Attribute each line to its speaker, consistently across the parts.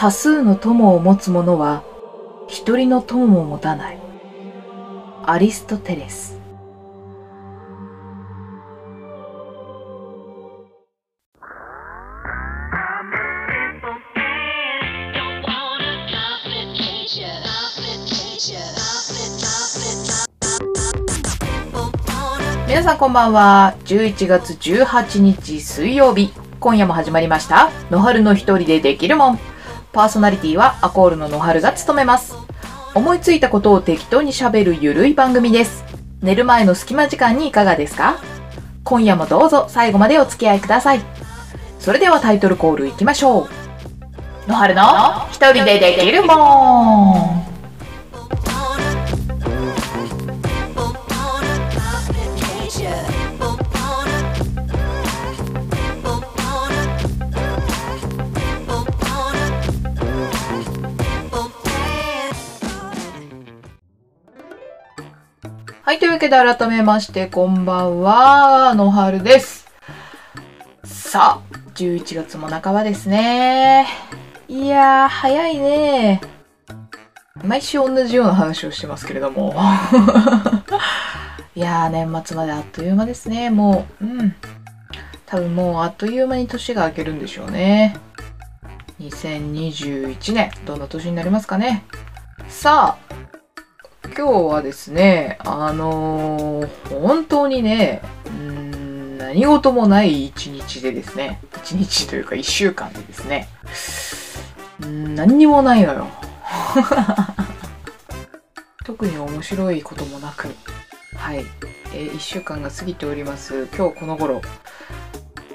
Speaker 1: 多数の友を持つ者は一人の友も持たない。アリストテレス。皆さんこんばんは。11月18日水曜日。今夜も始まりました。野春の一人でできるもん。パーソナリティはアコールの野春が務めます。思いついたことを適当に喋るゆるい番組です。寝る前の隙間時間にいかがですか？今夜もどうぞ最後までお付き合いください。それではタイトルコールいきましょう。野春の一人でできるもん。けで改めまして、こんばんは、野春です。さあ、11月も半ばですね。いやー、早いね毎週同じような話をしてますけれども。いやー、年末まであっという間ですね、もう。うん。多分もうあっという間に年が明けるんでしょうね。2021年、どんな年になりますかね。さあ、今日はですね、あのー本当にね、うん何事もない一日でですね、一日というか一週間でですね、ん何にもないのよ。特に面白いこともなく、はい、えー一週間が過ぎております。今日この頃、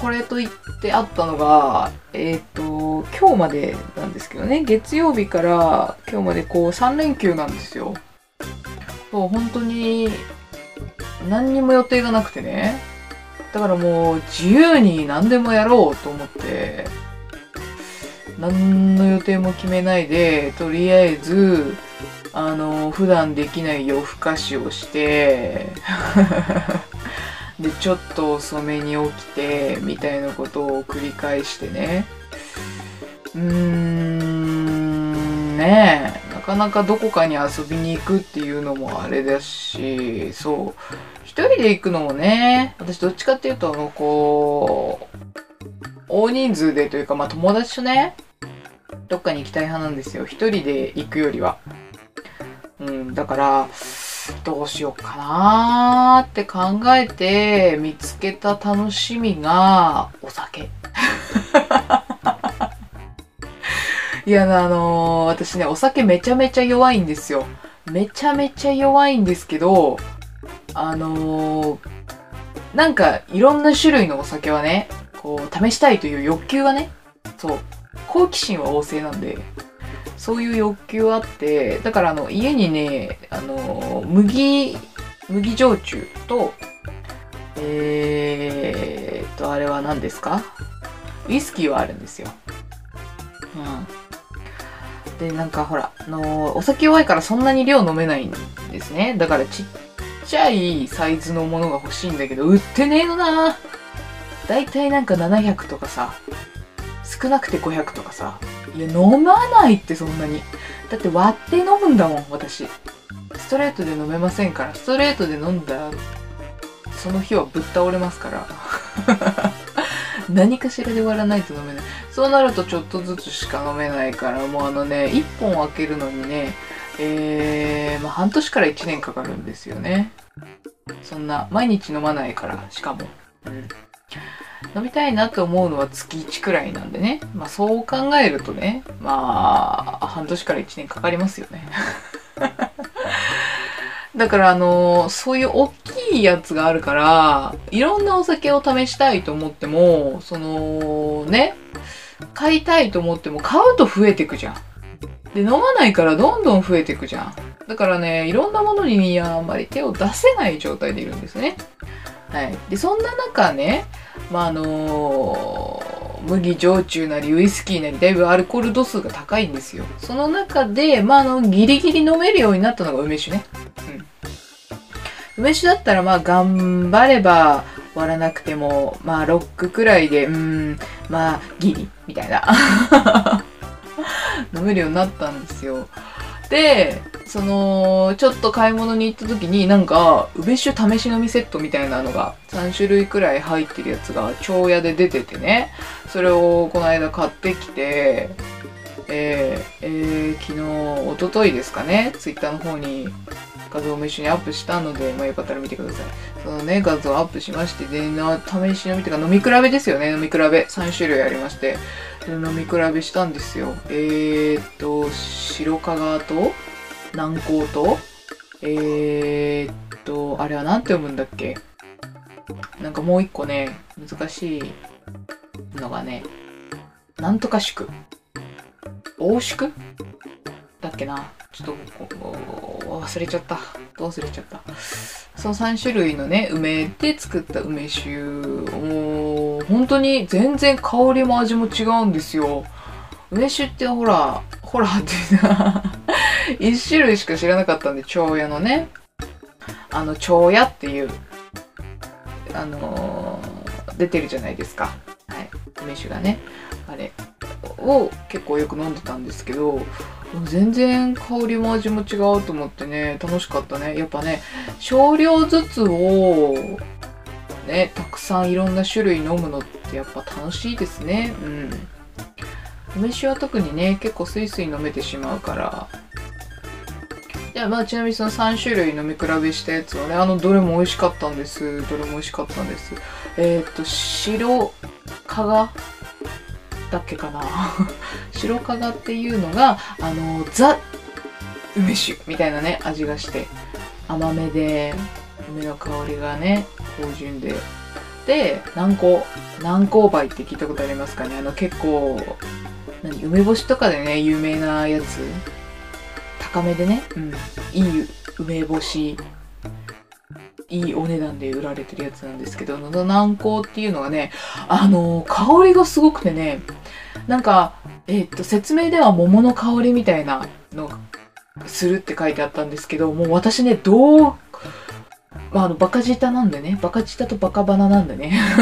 Speaker 1: これと言ってあったのが、えっ、と、今日までなんですけどね、月曜日から今日までこう3連休なんですよ。そう、本当に何にも予定がなくてね。だからもう自由に何でもやろうと思って、何の予定も決めないで、とりあえず、あの、普段できない夜更かしをして、で、ちょっと遅めに起きて、みたいなことを繰り返してね。うーん、ねえ、かなかどこかに遊びに行くっていうのもあれだし、そう、一人で行くのもね、私どっちかっていうと、あの、こう、大人数でというか、まあ友達とね、どっかに行きたい派なんですよ。一人で行くよりは。うん、だから、どうしようかなーって考えて見つけた楽しみがお酒。いや、あのー私ね、お酒めちゃめちゃ弱いんですよ。めちゃめちゃ弱いんですけど、あのーなんかいろんな種類のお酒はね、こう、試したいという欲求がね、そう、好奇心は旺盛なんで、そういう欲求はあって、だからあの、家にね、あのー麦、麦焼酎と、えーっと、あれは何ですか？ウイスキーはあるんですよ。うん。で、なんかほら、あのお酒弱いからそんなに量飲めないんですね。だからちっちゃいサイズのものが欲しいんだけど、売ってねえのなだいたいなんか700とかさ、少なくて500とかさ、いや、飲まないってそんなに。だって割って飲むんだもん、私。ストレートで飲めませんから、ストレートで飲んだら、その日はぶっ倒れますから。何かしらで割らないと飲めない。そうなるとちょっとずつしか飲めないから、もうあのね、1本開けるのにね、えー、まあ半年から1年かかるんですよね。そんな、毎日飲まないから、しかも。うん。飲みたいなと思うのは月1くらいなんでね。まあそう考えるとね、まあ、半年から1年かかりますよね。だからあのそういう大きいやつがあるから、いろんなお酒を試したいと思っても、その、ね、買いたいと思っても買うと増えてくじゃん。で、飲まないからどんどん増えてくじゃん。だからね、いろんなものにあんまり手を出せない状態でいるんですね。はい。で、そんな中ね、まあ、あの麦焼酎なりウイスキーなりだいぶアルコール度数が高いんですよ。その中で、まあ、あの、ギリギリ飲めるようになったのが梅酒ね。梅酒だったらまあ頑張れば割らなくても、まあロックくらいで、うん、まあギリ、みたいな。飲めるようになったんですよ。で、その、ちょっと買い物に行った時になんか、梅酒試し飲みセットみたいなのが3種類くらい入ってるやつが蝶屋で出ててね、それをこの間買ってきて、えー、えー、昨日、おとといですかね、ツイッターの方に画像も一緒にアップしたので、まあよかったら見てください。そのね、画像アップしまして、で、な、試し飲みっていうか飲み比べですよね、飲み比べ。3種類ありまして。で飲み比べしたんですよ。えー、っと、白加賀と、南高と、えー、っと、あれは何て読むんだっけ？なんかもう一個ね、難しいのがね、なんとか宿。大宿？だっけな？ちょっと忘れちゃった。忘れちゃった。その3種類のね、梅で作った梅酒、もう本当に全然香りも味も違うんですよ。梅酒ってほら、ほらって 一種類しか知らなかったんで、蝶屋のね、あの、蝶屋っていう、あのー、出てるじゃないですか。はい。梅酒がね。あれを結構よく飲んでたんですけど、全然香りも味も違うと思ってね、楽しかったね。やっぱね、少量ずつを、ね、たくさんいろんな種類飲むのってやっぱ楽しいですね。うん。梅酒は特にね、結構スイスイ飲めてしまうから。いや、まあちなみにその3種類飲み比べしたやつはね、あの、どれも美味しかったんです。どれも美味しかったんです。えー、っと、白加賀だっけかな。白加賀っていうのがあのザ梅酒みたいなね味がして甘めで梅の香りがね芳醇で。で南高南高梅って聞いたことありますかね。あの結構何梅干しとかでね有名なやつ。高めでね、うん、いい梅干しいいお値段で売られてるやつなんですけど、のど南高っていうのがね、あの、香りがすごくてね、なんか、えー、っと、説明では桃の香りみたいなのするって書いてあったんですけど、もう私ね、どう、まあ、あの、バカ舌なんでね、バカ舌とバカバナなんでね。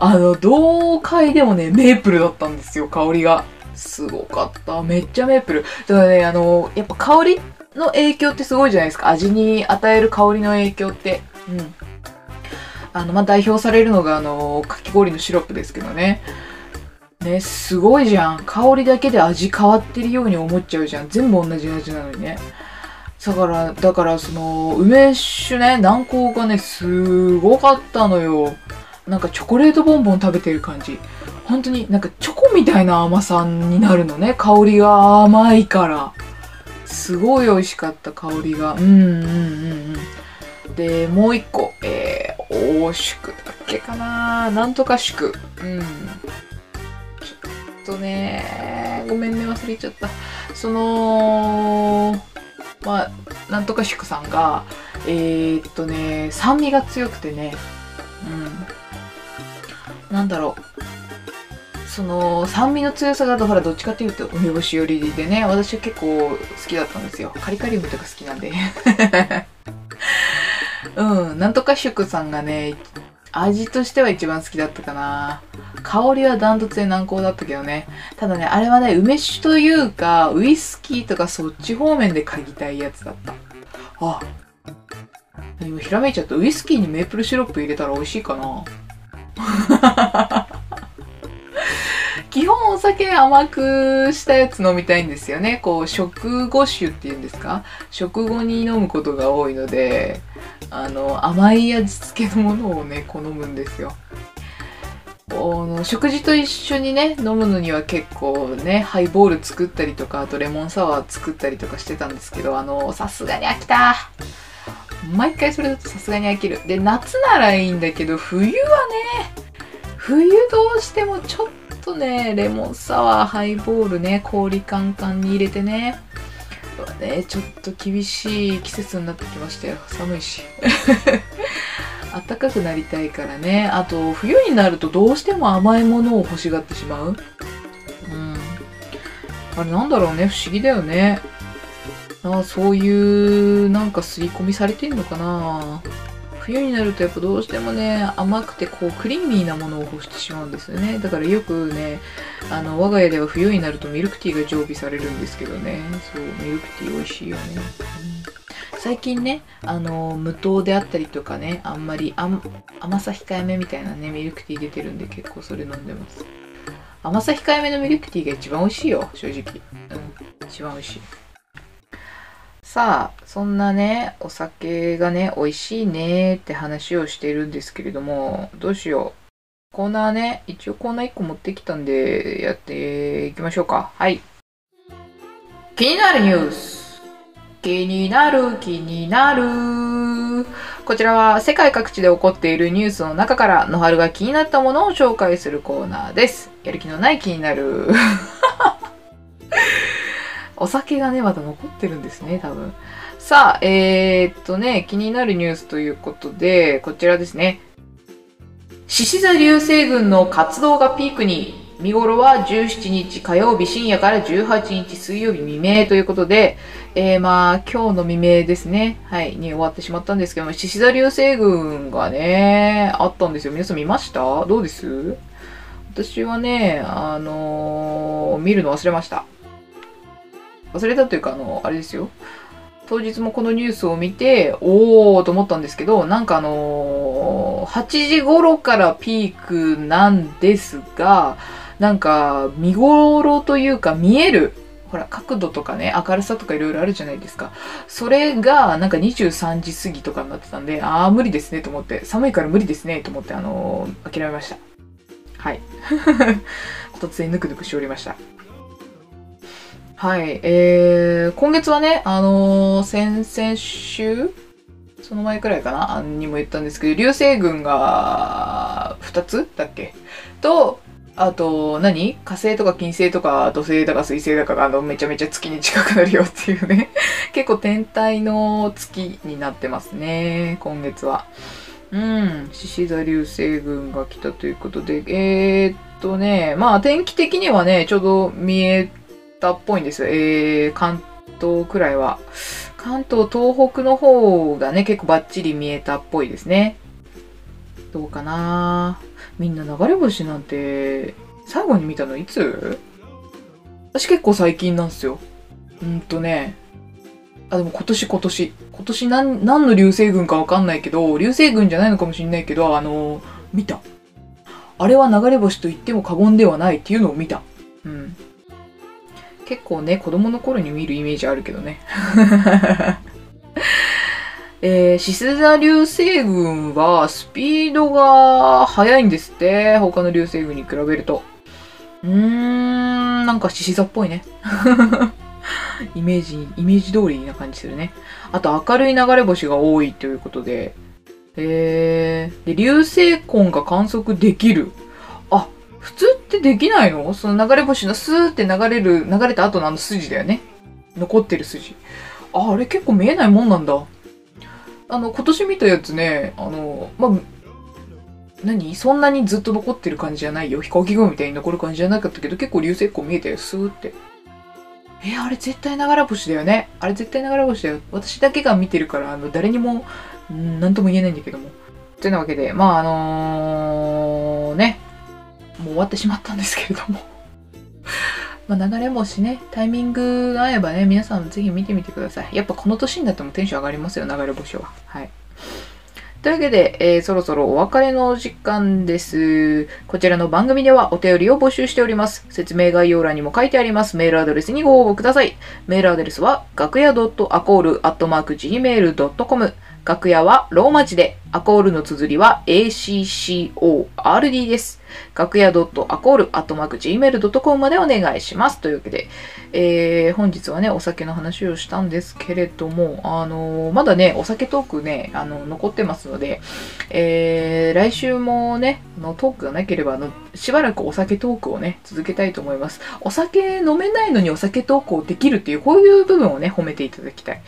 Speaker 1: あの、どう嗅いでもね、メープルだったんですよ、香りが。すごかった。めっちゃメープル。だからね、あの、やっぱ香りの影響ってすごいじゃないですか。味に与える香りの影響って。うん。あの、まあ、代表されるのが、あの、かき氷のシロップですけどね。ね、すごいじゃん。香りだけで味変わってるように思っちゃうじゃん。全部同じ味なのにね。だから、だからその、梅酒ね、南高がね、すごかったのよ。なんかチョコレートボンボン食べてる感じ。本当になんかチョコみたいな甘さになるのね。香りが甘いから。すごい美味しかった香りが。うんうんうんうん。で、もう一個、えー、大宿だっけかななんとか宿。うん。ちょっとね、ごめんね、忘れちゃった。その、まあ、なんとか宿さんが、えー、っとね、酸味が強くてね、うん。なんだろう。その酸味の強さがほらどっちかっていうと梅干し寄りでね私は結構好きだったんですよ。カリカリ梅とか好きなんで。うんなんとか宿さんがね味としては一番好きだったかな。香りはダントツで難航だったけどね。ただねあれはね梅酒というかウイスキーとかそっち方面で嗅ぎたいやつだった。あ今ひらめいちゃった。ウイスキーにメープルシロップ入れたら美味しいかな。基本お酒甘くしたやつ飲みたいんですよね。こう、食後酒っていうんですか？食後に飲むことが多いので、あの、甘い味付けのものをね、好むんですよ。の食事と一緒にね飲むのには結構ねハイボール作ったりとかあとレモンサワー作ったりとかしてたんですけどあのさすがに飽きた毎回それだとさすがに飽きるで夏ならいいんだけど冬はね冬どうしてもちょっとね、レモンサワー、ハイボールね、氷カンカンに入れてね。ね、ちょっと厳しい季節になってきましたよ。寒いし。暖かくなりたいからね。あと、冬になるとどうしても甘いものを欲しがってしまう。うん。あれなんだろうね。不思議だよね。あそういう、なんか刷り込みされてんのかな冬になるとやっぱどうしてもね甘くてこうクリーミーなものを欲してしまうんですよね。だからよくねあの我が家では冬になるとミルクティーが常備されるんですけどね。そうミルクティー美味しいよね、うん、最近ねあの無糖であったりとかねあんまり甘さ控えめみたいなねミルクティー出てるんで結構それ飲んでます。甘さ控えめのミルクティーが一番美味しいよ正直。うん。一番美味しい。さあ、そんなね、お酒がね、美味しいねって話をしているんですけれども、どうしよう。コーナーね、一応コーナー1個持ってきたんで、やっていきましょうか。はい。気になるニュース。気になる、気になる。こちらは世界各地で起こっているニュースの中から野春が気になったものを紹介するコーナーです。やる気のない気になる。お酒がね、まだ残ってるんですね、多分。さあ、えー、っとね、気になるニュースということで、こちらですね。獅子座流星群の活動がピークに、見頃は17日火曜日深夜から18日水曜日未明ということで、えー、まあ、今日の未明ですね、はい、に終わってしまったんですけども、獅子座流星群がね、あったんですよ。皆さん見ました？どうです？私はね、あのー、見るの忘れました。忘れたというか、あの、あれですよ。当日もこのニュースを見て、おーと思ったんですけど、なんかあのー、8時頃からピークなんですが、なんか見頃というか見える、ほら角度とかね、明るさとかいろいろあるじゃないですか。それがなんか23時過ぎとかになってたんで、あー無理ですねと思って、寒いから無理ですねと思って、あのー、諦めました。はい。突然ぬくぬくしておりました。はい。えー、今月はね、あのー、先々週？その前くらいかな？にも言ったんですけど、流星群が2つ？だっけ？と、あと何、火星とか金星とか土星だか水星だかがあのめちゃめちゃ月に近くなるよっていうね。結構天体の月になってますね、今月は。うん、獅子座流星群が来たということで、えー、っとね、まあ天気的にはね、ちょうど見えたっぽいんですよ。えー、関東くらいは。関東、東北の方がね、結構バッチリ見えたっぽいですね。どうかなみんな流れ星なんて、最後に見たのいつ？私結構最近なんですよ。うんとね、あ、でも今年今年。今年何、何の流星群かわかんないけど、流星群じゃないのかもしんないけど、あの、見た。あれは流れ星と言っても過言ではないっていうのを見た。うん。結構ね、子供の頃に見るイメージあるけどね。えー、シスザ流星群はスピードが速いんですって。他の流星群に比べると。うーん、なんか獅子座っぽいね。イメージ、イメージ通りな感じするね。あと明るい流れ星が多いということで。えー、で、流星痕が観測できる。普通ってできないの？その流れ星のスーって流れる、流れた後のあの筋だよね。残ってる筋。あ、あれ結構見えないもんなんだ。あの、今年見たやつね、あの、まあ、何？そんなにずっと残ってる感じじゃないよ。飛行機雲みたいに残る感じじゃなかったけど、結構流星痕見えたよ、スーって。えあれ絶対流れ星だよね。あれ絶対流れ星だよ。私だけが見てるから、あの、誰にも、ん何とも言えないんだけども。というわけで、まあ、あのー、終わってしまったんですけれども ま流れ星ね、タイミングが合えばね、皆さんぜひ見てみてください。やっぱこの年になってもテンション上がりますよ、流れ星は。はい。というわけで、えー、そろそろお別れの時間です。こちらの番組ではお便りを募集しております。説明概要欄にも書いてありますメールアドレスにご応募ください。メールアドレスは、楽屋 .acall.gmail.com 楽屋はローマ字で、アコールの綴りは ACCORD です。楽屋 .acall.gmail.com までお願いします。というわけで、えー、本日はね、お酒の話をしたんですけれども、あのー、まだね、お酒トークね、あの、残ってますので、えー、来週もね、のトークがなければあの、しばらくお酒トークをね、続けたいと思います。お酒飲めないのにお酒トークをできるっていう、こういう部分をね、褒めていただきたい。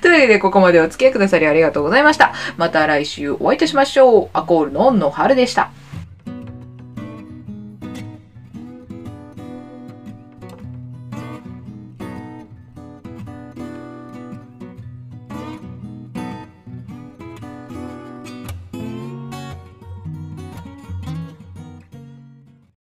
Speaker 1: というわけで、ここまでお付き合いくださりありがとうございました。また来週お会いいたしましょう。アコールの野春でした。